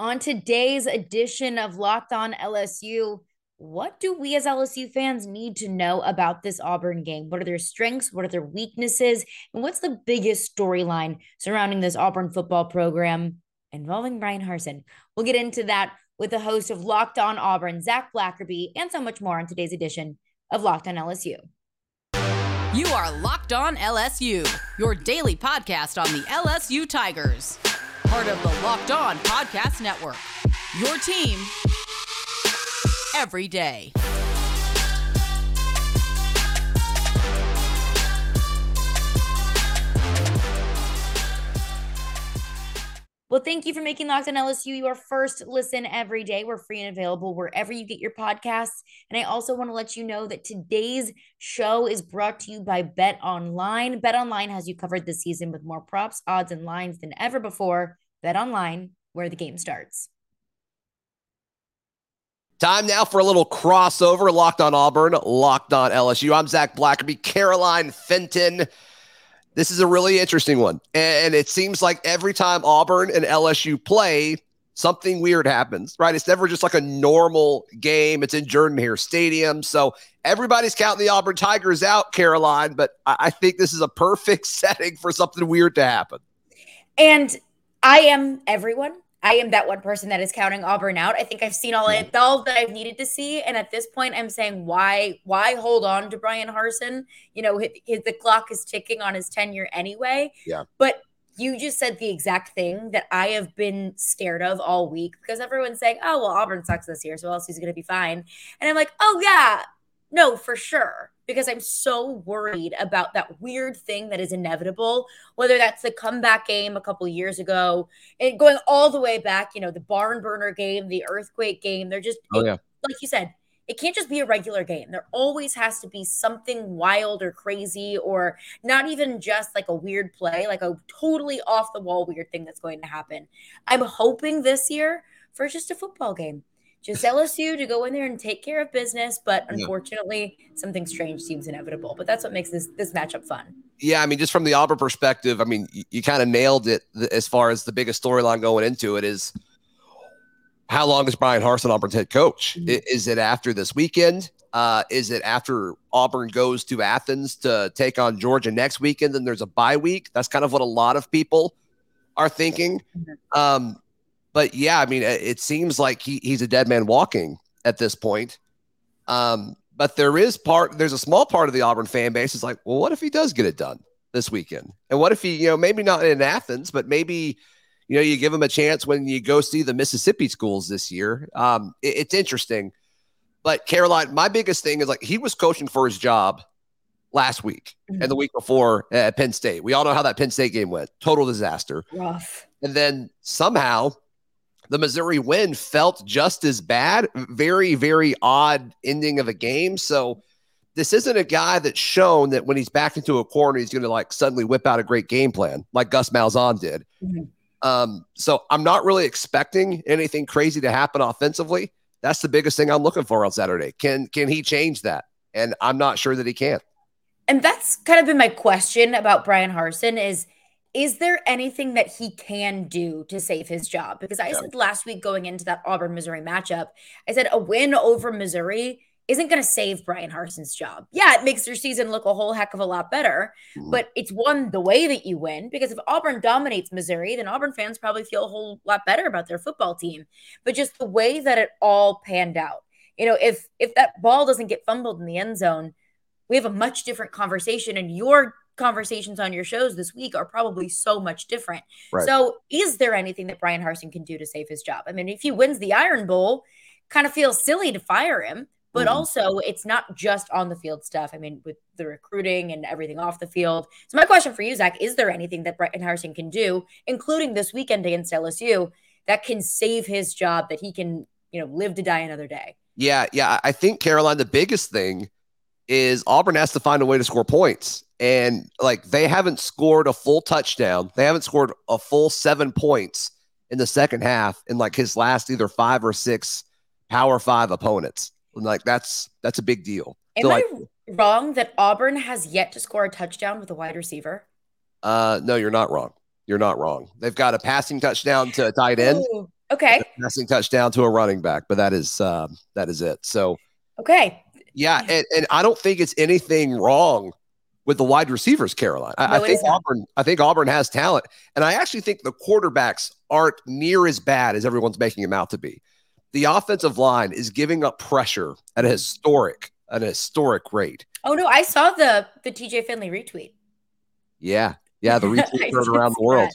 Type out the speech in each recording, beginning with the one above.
On today's edition of Locked On LSU, what do we as LSU fans need to know about this Auburn game? What are their strengths? What are their weaknesses? And what's the biggest storyline surrounding this Auburn football program involving Bryan Harsin? We'll get into that with the host of Locked On Auburn, Zach Blackerby, and so much more on today's edition of Locked On LSU. You are Locked On LSU, your daily podcast on the LSU Tigers part of the Locked On Podcast Network. Your team every day. Well, thank you for making Locked On LSU your first listen every day. We're free and available wherever you get your podcasts. And I also want to let you know that today's show is brought to you by Bet Online. Bet Online has you covered this season with more props, odds, and lines than ever before. Bet online, where the game starts. Time now for a little crossover. Locked on Auburn, locked on LSU. I'm Zac Blackerby, Caroline Fenton. This is a really interesting one. And it seems like every time Auburn and LSU play, something weird happens, right? It's never just like a normal game. It's in Jordan Hare Stadium. So everybody's counting the Auburn Tigers out, Caroline, but I think this is a perfect setting for something weird to happen. And I am everyone. I am that one person that is counting Auburn out. I think I've seen all it, all that I've needed to see, and at this point, I'm saying why why hold on to Bryan Harsin? You know, his, his, the clock is ticking on his tenure anyway. Yeah. But you just said the exact thing that I have been scared of all week because everyone's saying, "Oh well, Auburn sucks this year, so else he's going to be fine," and I'm like, "Oh yeah, no, for sure." Because I'm so worried about that weird thing that is inevitable, whether that's the comeback game a couple years ago and going all the way back, you know, the barn burner game, the earthquake game. They're just, oh, yeah. like you said, it can't just be a regular game. There always has to be something wild or crazy, or not even just like a weird play, like a totally off the wall weird thing that's going to happen. I'm hoping this year for just a football game just LSU to go in there and take care of business. But unfortunately, yeah. something strange seems inevitable. But that's what makes this this matchup fun. Yeah, I mean, just from the Auburn perspective, I mean, you, you kind of nailed it as far as the biggest storyline going into it is how long is Bryan Harsin Auburn's head coach? Mm-hmm. Is it after this weekend? Uh, is it after Auburn goes to Athens to take on Georgia next weekend? Then there's a bye week. That's kind of what a lot of people are thinking. Mm-hmm. Um, but yeah, I mean, it seems like he, he's a dead man walking at this point. Um, but there is part, there's a small part of the Auburn fan base is like, well, what if he does get it done this weekend? And what if he, you know, maybe not in Athens, but maybe, you know, you give him a chance when you go see the Mississippi schools this year. Um, it, it's interesting. But Caroline, my biggest thing is like he was coaching for his job last week mm-hmm. and the week before at Penn State. We all know how that Penn State game went. Total disaster. Rough. And then somehow the Missouri win felt just as bad. Very, very odd ending of a game. So this isn't a guy that's shown that when he's back into a corner, he's going to like suddenly whip out a great game plan like Gus Malzahn did. Mm-hmm. Um, so I'm not really expecting anything crazy to happen offensively. That's the biggest thing I'm looking for on Saturday. Can can he change that? And I'm not sure that he can. And that's kind of been my question about Bryan Harsin is is there anything that he can do to save his job? Because I yeah. said last week going into that Auburn Missouri matchup, I said a win over Missouri isn't going to save Bryan Harsin's job. Yeah, it makes your season look a whole heck of a lot better, mm. but it's one the way that you win because if Auburn dominates Missouri, then Auburn fans probably feel a whole lot better about their football team. But just the way that it all panned out. You know, if if that ball doesn't get fumbled in the end zone, we have a much different conversation and your conversations on your shows this week are probably so much different. Right. So, is there anything that Bryan Harsin can do to save his job? I mean, if he wins the Iron Bowl, kind of feels silly to fire him, but mm-hmm. also it's not just on the field stuff. I mean, with the recruiting and everything off the field. So, my question for you, Zach, is there anything that Bryan Harsin can do, including this weekend against LSU, that can save his job, that he can, you know, live to die another day? Yeah, yeah. I think Caroline, the biggest thing is Auburn has to find a way to score points. And like they haven't scored a full touchdown. They haven't scored a full seven points in the second half in like his last either five or six power five opponents. And like that's that's a big deal. Am so, like, I wrong that Auburn has yet to score a touchdown with a wide receiver? Uh no, you're not wrong. You're not wrong. They've got a passing touchdown to a tight end. Ooh. Okay. Passing touchdown to a running back, but that is uh, that is it. So okay. Yeah, and, and I don't think it's anything wrong with the wide receivers, Caroline. I, No, I think. Auburn. I think Auburn has talent, and I actually think the quarterbacks aren't near as bad as everyone's making them out to be. The offensive line is giving up pressure at a historic, at a historic rate. Oh no, I saw the the TJ Finley retweet. Yeah, yeah. The retweet heard around the world. that.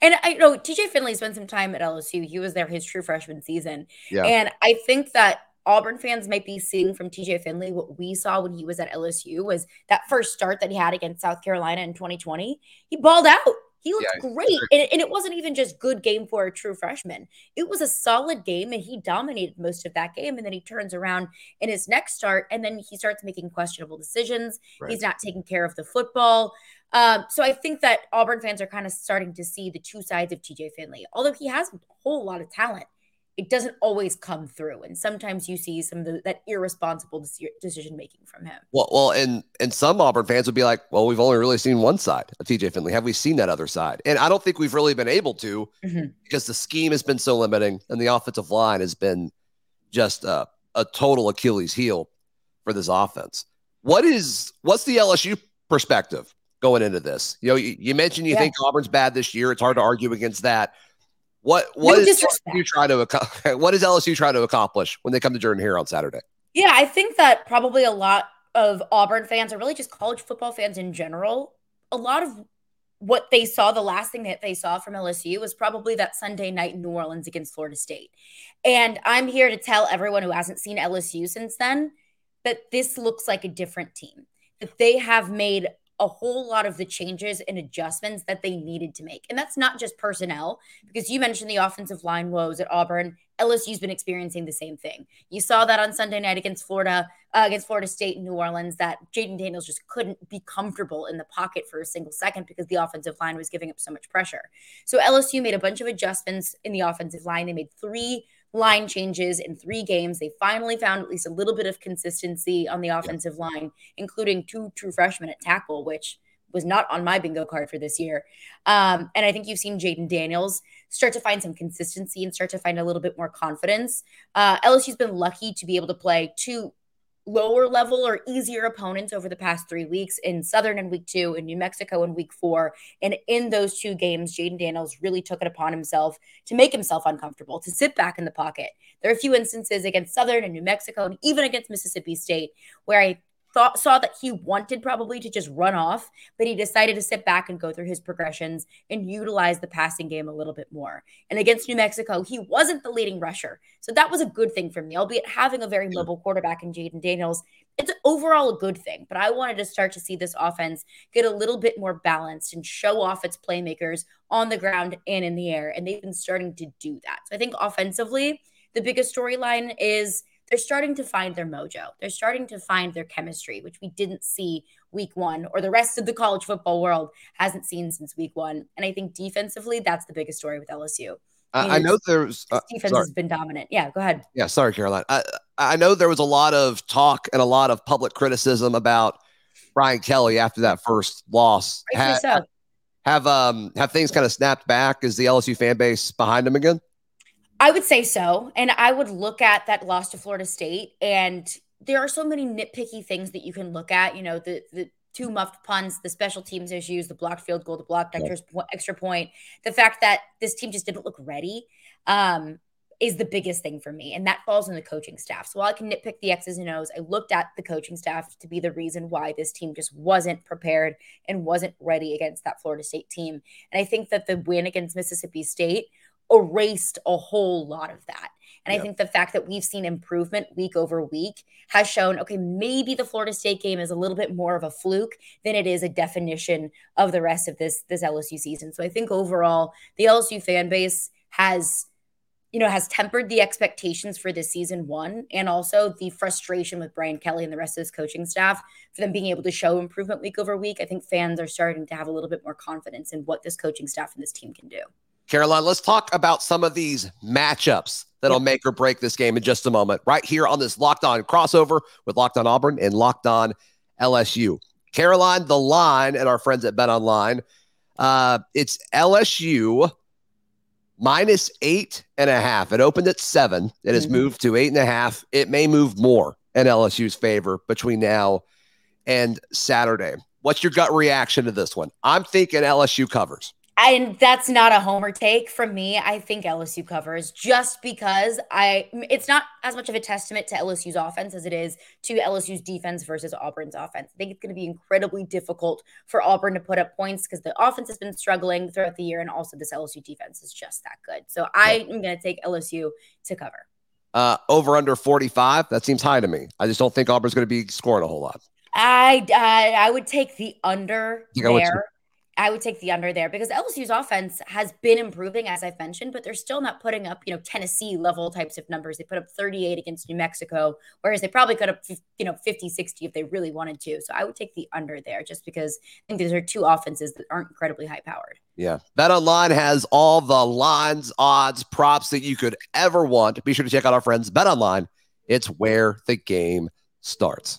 And I know TJ Finley spent some time at LSU. He was there his true freshman season. Yeah. And I think that Auburn fans might be seeing from TJ Finley what we saw when he was at LSU was that first start that he had against South Carolina in 2020. He balled out. He looked Yeah, great. And, and it wasn't even just good game for a true freshman. It was a solid game and he dominated most of that game. And then he turns around in his next start and then he starts making questionable decisions. Right. He's not taking care of the football. Um, so I think that Auburn fans are kind of starting to see the two sides of TJ Finley. Although he has a whole lot of talent, it doesn't always come through, and sometimes you see some of the, that irresponsible decision making from him. Well, well, and and some Auburn fans would be like, "Well, we've only really seen one side of TJ Finley. Have we seen that other side?" And I don't think we've really been able to Mhm. because the scheme has been so limiting, and the offensive line has been just a, a total Achilles heel for this offense. What is what's the LSU perspective going into this? You know, you, you mentioned you Yeah. think Auburn's bad this year. It's hard to argue against that. What what No is. LSU trying to what is LSU trying to accomplish when they come to Jordan Hare on Saturday? Yeah, I think that probably a lot of Auburn fans, or really just college football fans in general, a lot of what they saw, the last thing that they saw from LSU was probably that Sunday night in New Orleans against Florida State. And I'm here to tell everyone who hasn't seen LSU since then that this looks like a different team, that they have made a whole lot of the changes and adjustments that they needed to make. And that's not just personnel, because you mentioned the offensive line woes at Auburn. LSU's been experiencing the same thing. You saw that on Sunday night against Florida, uh, against Florida State in New Orleans, that Jayden Daniels just couldn't be comfortable in the pocket for a single second because the offensive line was giving up so much pressure. So LSU made a bunch of adjustments in the offensive line. They made three line changes in three games. They finally found at least a little bit of consistency on the offensive line, including two true freshmen at tackle, which was not on my bingo card for this year. Um, and I think you've seen Jayden Daniels start to find some consistency and start to find a little bit more confidence. Uh, LSU's been lucky to be able to play two lower level or easier opponents over the past three weeks in Southern in week two, in New Mexico in week four. And in those two games, Jayden Daniels really took it upon himself to make himself uncomfortable, to sit back in the pocket. There are a few instances against Southern and New Mexico and even against Mississippi State where I thought saw that he wanted probably to just run off, but he decided to sit back and go through his progressions and utilize the passing game a little bit more. And against New Mexico, he wasn't the leading rusher. So that was a good thing for me, albeit having a very mobile quarterback in Jayden Daniels. It's overall a good thing, but I wanted to start to see this offense get a little bit more balanced and show off its playmakers on the ground and in the air. And they've been starting to do that. So I think offensively, the biggest storyline is they're starting to find their mojo. They're starting to find their chemistry, which we didn't see week one, or the rest of the college football world hasn't seen since week one. And I think defensively, that's the biggest story with LSU. I, I know there's uh, defense sorry. has been dominant. Yeah, go ahead. Yeah, sorry, Caroline. I I know there was a lot of talk and a lot of public criticism about Brian Kelly after that first loss. Ha- so. have um have things kind of snapped back? Is the LSU fan base behind him again? I would say so. And I would look at that loss to Florida State. And there are so many nitpicky things that you can look at. You know, the the two muffed punts, the special teams issues, the blocked field goal, the blocked Yeah. extra, po- extra point, the fact that this team just didn't look ready um, is the biggest thing for me. And that falls on the coaching staff. So while I can nitpick the X's and O's, I looked at the coaching staff to be the reason why this team just wasn't prepared and wasn't ready against that Florida State team. And I think that the win against Mississippi State erased a whole lot of that. And. I think the fact that we've seen improvement week over week has shown okay, maybe the Florida State game is a little bit more of a fluke than it is a definition of the rest of this this LSU season. So I think overall the LSU fan base has you know has tempered the expectations for this season one and also the frustration with Brian Kelly and the rest of his coaching staff for them being able to show improvement week over week. I think fans are starting to have a little bit more confidence in what this coaching staff and this team can do. Caroline, let's talk about some of these matchups that'll make or break this game in just a moment, right here on this Locked On crossover with Locked On Auburn and Locked On LSU. Caroline, the line and our friends at Bet Online. Uh, it's LSU minus eight and a half. It opened at seven. It has mm-hmm. moved to eight and a half. It may move more in LSU's favor between now and Saturday. What's your gut reaction to this one? I'm thinking LSU covers and that's not a homer take from me. I think LSU covers just because I it's not as much of a testament to LSU's offense as it is to LSU's defense versus Auburn's offense. I think it's going to be incredibly difficult for Auburn to put up points because the offense has been struggling throughout the year and also this LSU defense is just that good. So I am going to take LSU to cover. Uh, over under 45, that seems high to me. I just don't think Auburn's going to be scoring a whole lot. I uh, I would take the under there. I would take the under there because LSU's offense has been improving, as I've mentioned, but they're still not putting up, you know, Tennessee level types of numbers. They put up 38 against New Mexico, whereas they probably could have, you know, 50, 60 if they really wanted to. So I would take the under there just because I think these are two offenses that aren't incredibly high powered. Yeah. Bet Online has all the lines, odds, props that you could ever want. Be sure to check out our friends Bet Online. It's where the game starts.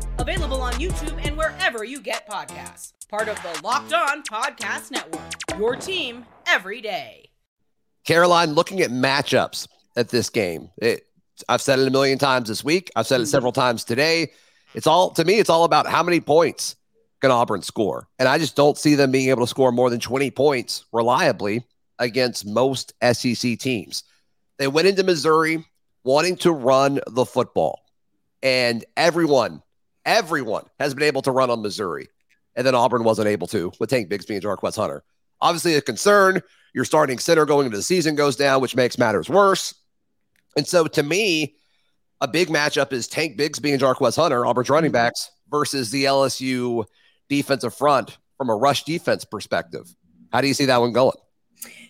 Available on YouTube and wherever you get podcasts. Part of the Locked On Podcast Network. Your team every day. Caroline, looking at matchups at this game, it, I've said it a million times this week. I've said it mm-hmm. several times today. It's all, to me, it's all about how many points can Auburn score. And I just don't see them being able to score more than 20 points reliably against most SEC teams. They went into Missouri wanting to run the football, and everyone Everyone has been able to run on Missouri. And then Auburn wasn't able to with Tank Bigsby and Jarquez Hunter. Obviously, a concern. Your starting center going into the season goes down, which makes matters worse. And so to me, a big matchup is Tank Bigsby and Jarquez Hunter, Auburn's running mm-hmm. backs, versus the LSU defensive front from a rush defense perspective. How do you see that one going?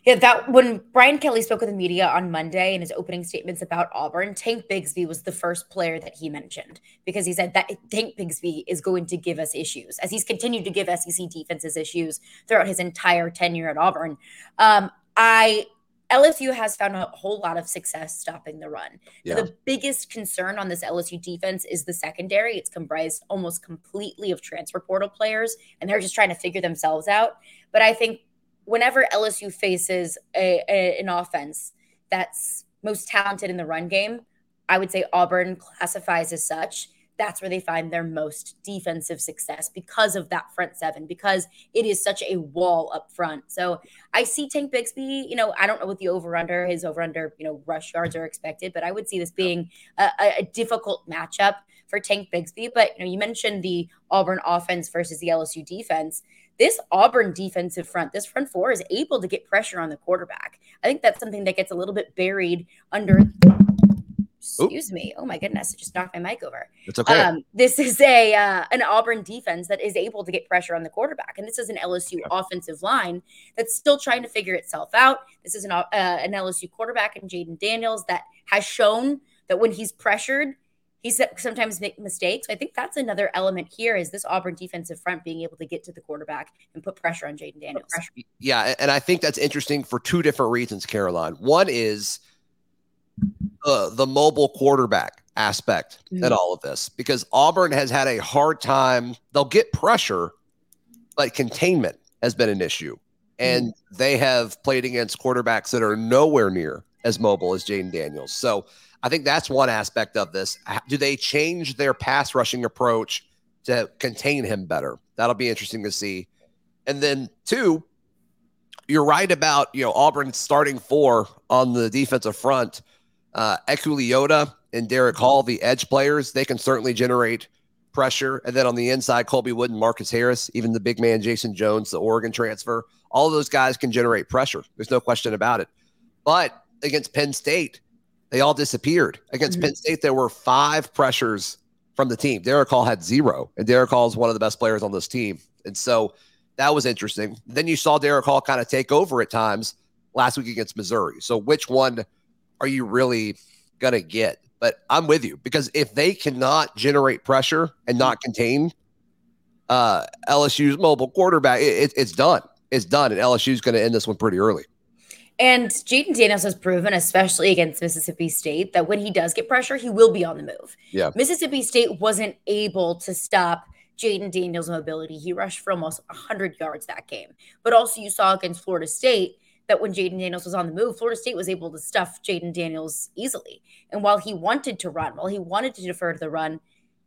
Yeah, that when Brian Kelly spoke with the media on Monday in his opening statements about Auburn, Tank Bigsby was the first player that he mentioned because he said that Tank Bigsby is going to give us issues as he's continued to give SEC defenses issues throughout his entire tenure at Auburn. Um, I LSU has found a whole lot of success stopping the run. Yeah. the biggest concern on this LSU defense is the secondary. It's comprised almost completely of transfer portal players, and they're just trying to figure themselves out. But I think whenever LSU faces a, a, an offense that's most talented in the run game, I would say Auburn classifies as such. That's where they find their most defensive success because of that front seven, because it is such a wall up front. So I see Tank Bigsby, you know, I don't know what the over under, his over under, you know, rush yards are expected, but I would see this being a, a difficult matchup for Tank Bigsby. But, you know, you mentioned the Auburn offense versus the LSU defense this Auburn defensive front, this front four is able to get pressure on the quarterback. I think that's something that gets a little bit buried under. Excuse Oop. me. Oh my goodness! I just knocked my mic over. It's okay. Um, this is a uh, an Auburn defense that is able to get pressure on the quarterback, and this is an LSU offensive line that's still trying to figure itself out. This is an uh, an LSU quarterback and Jayden Daniels that has shown that when he's pressured, he sometimes make mistakes. I think that's another element here is this Auburn defensive front being able to get to the quarterback and put pressure on Jayden Daniels. Yeah, and I think that's interesting for two different reasons, Caroline. One is uh, the mobile quarterback aspect mm-hmm. in all of this because Auburn has had a hard time. They'll get pressure, but containment has been an issue. And mm-hmm. they have played against quarterbacks that are nowhere near as mobile as Jayden Daniels. So I think that's one aspect of this. Do they change their pass rushing approach to contain him better? That'll be interesting to see. And then two, you're right about you know Auburn starting four on the defensive front. Uh, Eku Leota and Derick Hall, the edge players, they can certainly generate pressure. And then on the inside, Colby Wood and Marcus Harris, even the big man Jason Jones, the Oregon transfer, all those guys can generate pressure. There's no question about it. But against Penn State, they all disappeared. Against mm-hmm. Penn State, there were five pressures from the team. Derick Hall had zero, and Derick Hall is one of the best players on this team. And so that was interesting. Then you saw Derick Hall kind of take over at times last week against Missouri. So which one are you really going to get? But I'm with you because if they cannot generate pressure and not contain uh, LSU's mobile quarterback, it, it, it's done. It's done. And LSU's going to end this one pretty early. And Jayden Daniels has proven, especially against Mississippi State, that when he does get pressure, he will be on the move. Yeah. Mississippi State wasn't able to stop Jayden Daniels' mobility. He rushed for almost 100 yards that game. But also, you saw against Florida State that when Jayden Daniels was on the move, Florida State was able to stuff Jayden Daniels easily. And while he wanted to run, while he wanted to defer to the run,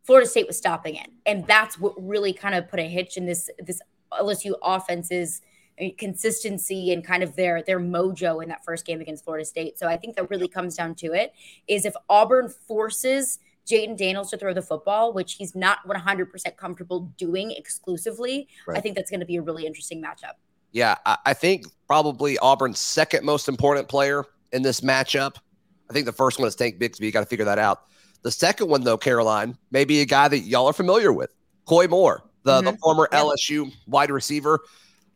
Florida State was stopping it. And that's what really kind of put a hitch in this this LSU offense's – consistency and kind of their their mojo in that first game against Florida State. So I think that really comes down to it is if Auburn forces Jayden Daniels to throw the football, which he's not 100% comfortable doing exclusively, right. I think that's going to be a really interesting matchup. Yeah, I think probably Auburn's second most important player in this matchup. I think the first one is Tank Bigsby. You got to figure that out. The second one, though, Caroline, may be a guy that y'all are familiar with, Koy Moore, the, mm-hmm. the former yep. LSU wide receiver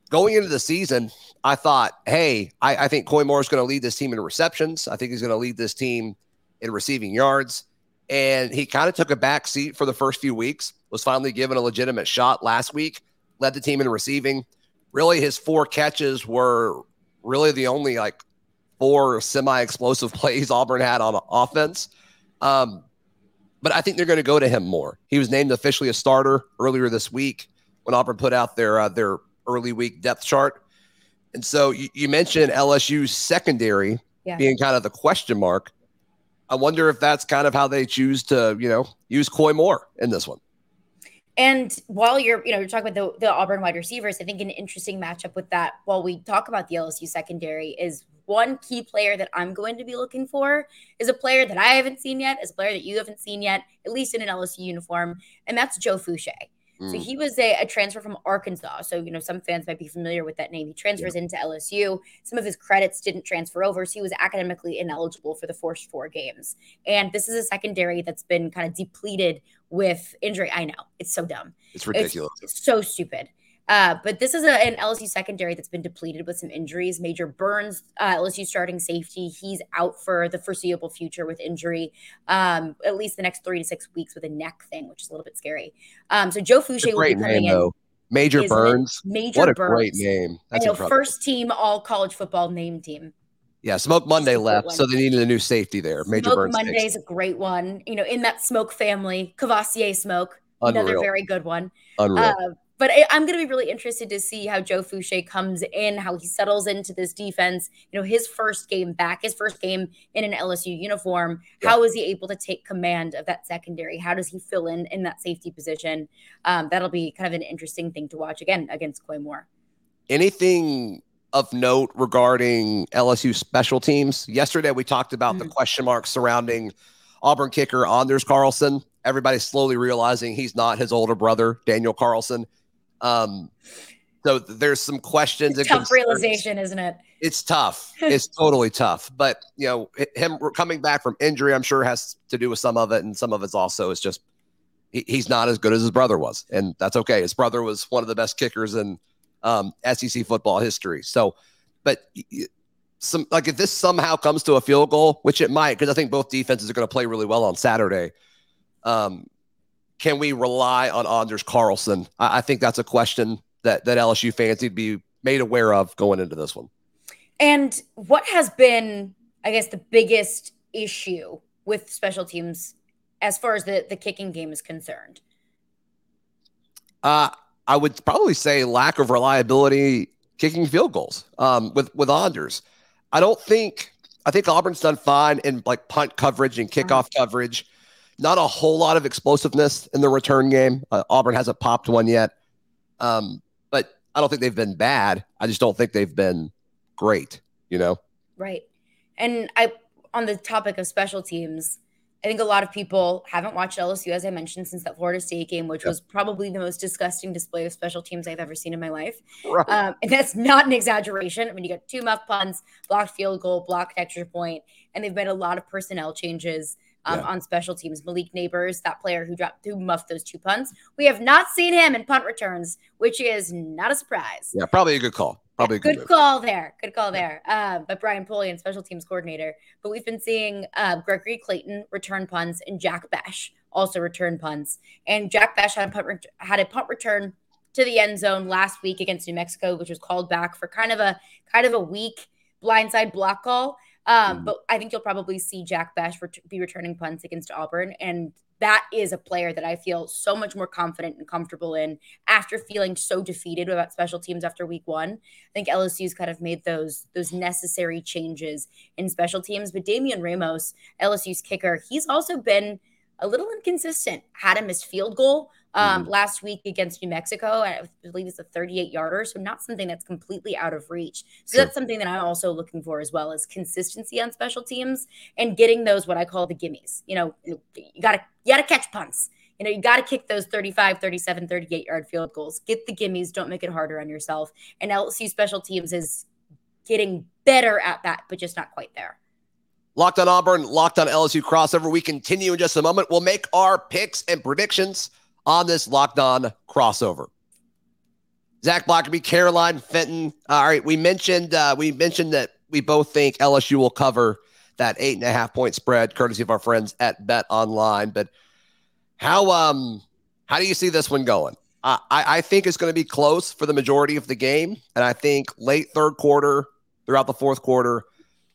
going into the season, I thought, hey, I, I think Koy Moore is going to lead this team in receptions. I think he's going to lead this team in receiving yards. And he kind of took a back seat for the first few weeks, was finally given a legitimate shot last week, led the team in receiving. Really, his four catches were really the only like four semi explosive plays Auburn had on offense. Um, but I think they're going to go to him more. He was named officially a starter earlier this week when Auburn put out their uh, their early week depth chart. And so you, you mentioned LSU's secondary yeah. being kind of the question mark. I wonder if that's kind of how they choose to, you know, use Koy Moore in this one. And while you're, you know, you're talking about the, the Auburn wide receivers, I think an interesting matchup with that while we talk about the LSU secondary is one key player that I'm going to be looking for is a player that I haven't seen yet, is a player that you haven't seen yet, at least in an LSU uniform, and that's Joe So mm. he was a, a, transfer from Arkansas. So, you know, some fans might be familiar with that name. He transfers yeah. into LSU. Some of his credits didn't transfer over. So he was academically ineligible for the first four games. And this is a secondary that's been kind of depleted with injury. I know it's so dumb. It's ridiculous. It's so stupid. Uh, but this is a, an LSU secondary that's been depleted with some injuries. Major Burns, uh, LSU starting safety, he's out for the foreseeable future with injury, um, at least the next three to six weeks with a neck thing, which is a little bit scary. Um, so Joe Foucha will be coming name, in. Though. Major Burns. Major what a Burns. great name. That's I know, first team all college football name team. Yeah, Smoke Monday left, so they needed a new safety there. Major Smoke Burns. Monday is a great one. You know, in that Smoke family, Cavassier Smoke, Unreal. another very good one. Unreal. Uh, but I'm going to be really interested to see how Joe Foucha comes in, how he settles into this defense. You know, his first game back, his first game in an LSU uniform. Yeah. How is he able to take command of that secondary? How does he fill in in that safety position? Um, that'll be kind of an interesting thing to watch again against Koy Moore. Anything of note regarding LSU special teams? Yesterday, we talked about mm-hmm. the question marks surrounding Auburn kicker Anders Carlson. Everybody's slowly realizing he's not his older brother, Daniel Carlson. Um, so there's some questions. It's tough realization, isn't it? It's tough. it's totally tough. But you know, him coming back from injury, I'm sure has to do with some of it, and some of it's also is just he, he's not as good as his brother was, and that's okay. His brother was one of the best kickers in um, SEC football history. So, but some like if this somehow comes to a field goal, which it might, because I think both defenses are going to play really well on Saturday. Um, can we rely on Anders Carlson? I, I think that's a question that that LSU fans need to be made aware of going into this one. And what has been, I guess, the biggest issue with special teams as far as the, the kicking game is concerned? Uh, I would probably say lack of reliability kicking field goals um, with with Anders. I don't think I think Auburn's done fine in like punt coverage and kickoff uh-huh. coverage. Not a whole lot of explosiveness in the return game. Uh, Auburn hasn't popped one yet. Um, but I don't think they've been bad. I just don't think they've been great, you know? Right. And I, on the topic of special teams, I think a lot of people haven't watched LSU, as I mentioned, since that Florida State game, which yep. was probably the most disgusting display of special teams I've ever seen in my life. Right. Um, and that's not an exaggeration. I mean, you got two muff punts, blocked field goal, blocked extra point, and they've made a lot of personnel changes um, yeah. on special teams. Malik Nabers, that player who dropped, who muffed those two punts. We have not seen him in punt returns, which is not a surprise. Yeah, probably a good call. Probably good, good call there. Good call there. Uh, but Brian Polian, special teams coordinator. But we've been seeing uh, Gregory Clayton return punts and Jack Bech also return punts. And Jack Bech had a punt, ret- had a punt return to the end zone last week against New Mexico, which was called back for kind of a kind of a weak blindside block call. Um, mm-hmm. But I think you'll probably see Jack Bech ret- be returning punts against Auburn, and that is a player that I feel so much more confident and comfortable in after feeling so defeated about special teams after week one. I think LSU's kind of made those those necessary changes in special teams. But Damian Ramos, LSU's kicker, he's also been a little inconsistent. Had a missed field goal um, mm-hmm. last week against New Mexico. I believe it's a 38 yarder, so not something that's completely out of reach. So sure. that's something that I'm also looking for as well as consistency on special teams and getting those what I call the gimmies. You know, you gotta you gotta catch punts. You know, you got to kick those 35, 37, 38 yard field goals. Get the gimmies. Don't make it harder on yourself. And LSU special teams is getting better at that, but just not quite there. Locked on Auburn, locked on LSU crossover. We continue in just a moment. We'll make our picks and predictions on this locked on crossover. Zach Blackerby, Caroline Fenton. All right, we mentioned uh, we mentioned that we both think LSU will cover that eight and a half point spread, courtesy of our friends at Bet Online. But how um how do you see this one going? Uh, I I think it's going to be close for the majority of the game, and I think late third quarter, throughout the fourth quarter,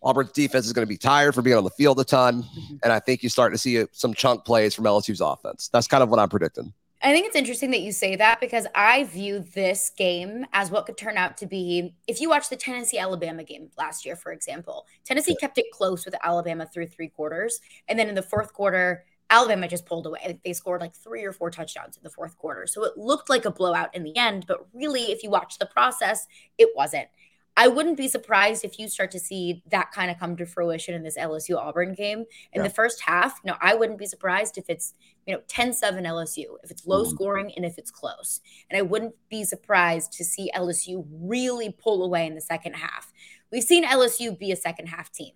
Auburn's defense is going to be tired from being on the field a ton, mm-hmm. and I think you start to see some chunk plays from LSU's offense. That's kind of what I'm predicting. I think it's interesting that you say that because I view this game as what could turn out to be if you watch the Tennessee Alabama game last year, for example. Tennessee kept it close with Alabama through three quarters. And then in the fourth quarter, Alabama just pulled away. They scored like three or four touchdowns in the fourth quarter. So it looked like a blowout in the end, but really, if you watch the process, it wasn't. I wouldn't be surprised if you start to see that kind of come to fruition in this LSU Auburn game in yeah. the first half. No, I wouldn't be surprised if it's, you know, 10-7 LSU, if it's low mm-hmm. scoring and if it's close. And I wouldn't be surprised to see LSU really pull away in the second half. We've seen LSU be a second half team.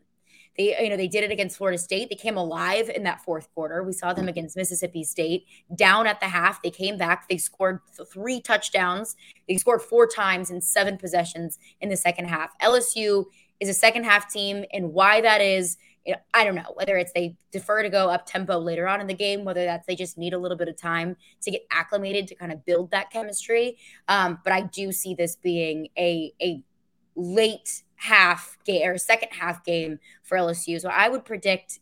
They, you know, they did it against Florida State. They came alive in that fourth quarter. We saw them mm-hmm. against Mississippi State down at the half. They came back. They scored three touchdowns. They scored four times in seven possessions in the second half. LSU is a second half team, and why that is, you know, I don't know. Whether it's they defer to go up tempo later on in the game, whether that's they just need a little bit of time to get acclimated to kind of build that chemistry. Um, but I do see this being a a late half game or second half game for LSU. So I would predict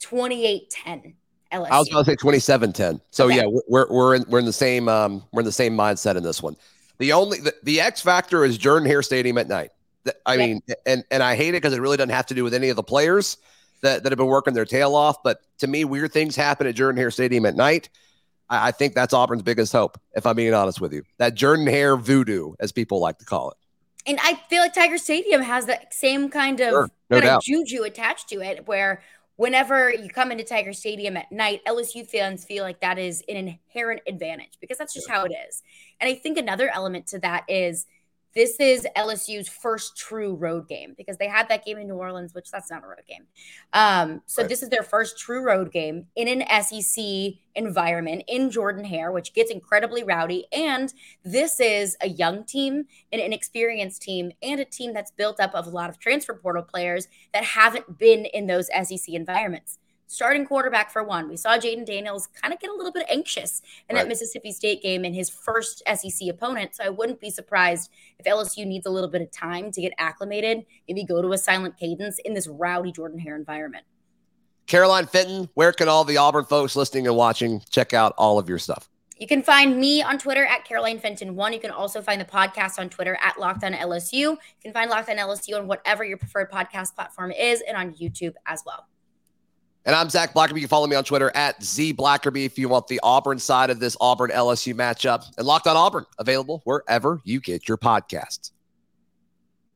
28 10. LSU. I was going to say 27 10. So okay. yeah, we're, we're in, we're in the same, um, we're in the same mindset in this one. The only, the, the X factor is Jordan Hare Stadium at night. I mean, and, and I hate it because it really doesn't have to do with any of the players that, that have been working their tail off. But to me, weird things happen at Jordan Hare Stadium at night. I, I think that's Auburn's biggest hope, if I'm being honest with you. That Jordan Hare voodoo, as people like to call it. And I feel like Tiger Stadium has that same kind of, sure, no kind of juju attached to it, where whenever you come into Tiger Stadium at night, LSU fans feel like that is an inherent advantage because that's just how it is. And I think another element to that is this is LSU's first true road game because they had that game in New Orleans, which that's not a road game. Um, so right. this is their first true road game in an SEC environment in Jordan Hare, which gets incredibly rowdy. And this is a young team, an inexperienced team, and a team that's built up of a lot of transfer portal players that haven't been in those SEC environments starting quarterback for one. We saw Jayden Daniels kind of get a little bit anxious in right. that Mississippi State game in his first SEC opponent. So I wouldn't be surprised if LSU needs a little bit of time to get acclimated, maybe go to a silent cadence in this rowdy Jordan Hare environment. Caroline Fenton, where can all the Auburn folks listening and watching check out all of your stuff? You can find me on Twitter at Caroline Fenton one. You can also find the podcast on Twitter at Locked On LSU. You can find Locked On LSU on whatever your preferred podcast platform is, and on YouTube as well. And I'm Zach Blackerby. You can follow me on Twitter at Z Blackerby if you want the Auburn side of this Auburn LSU matchup. And Locked on Auburn, available wherever you get your podcasts.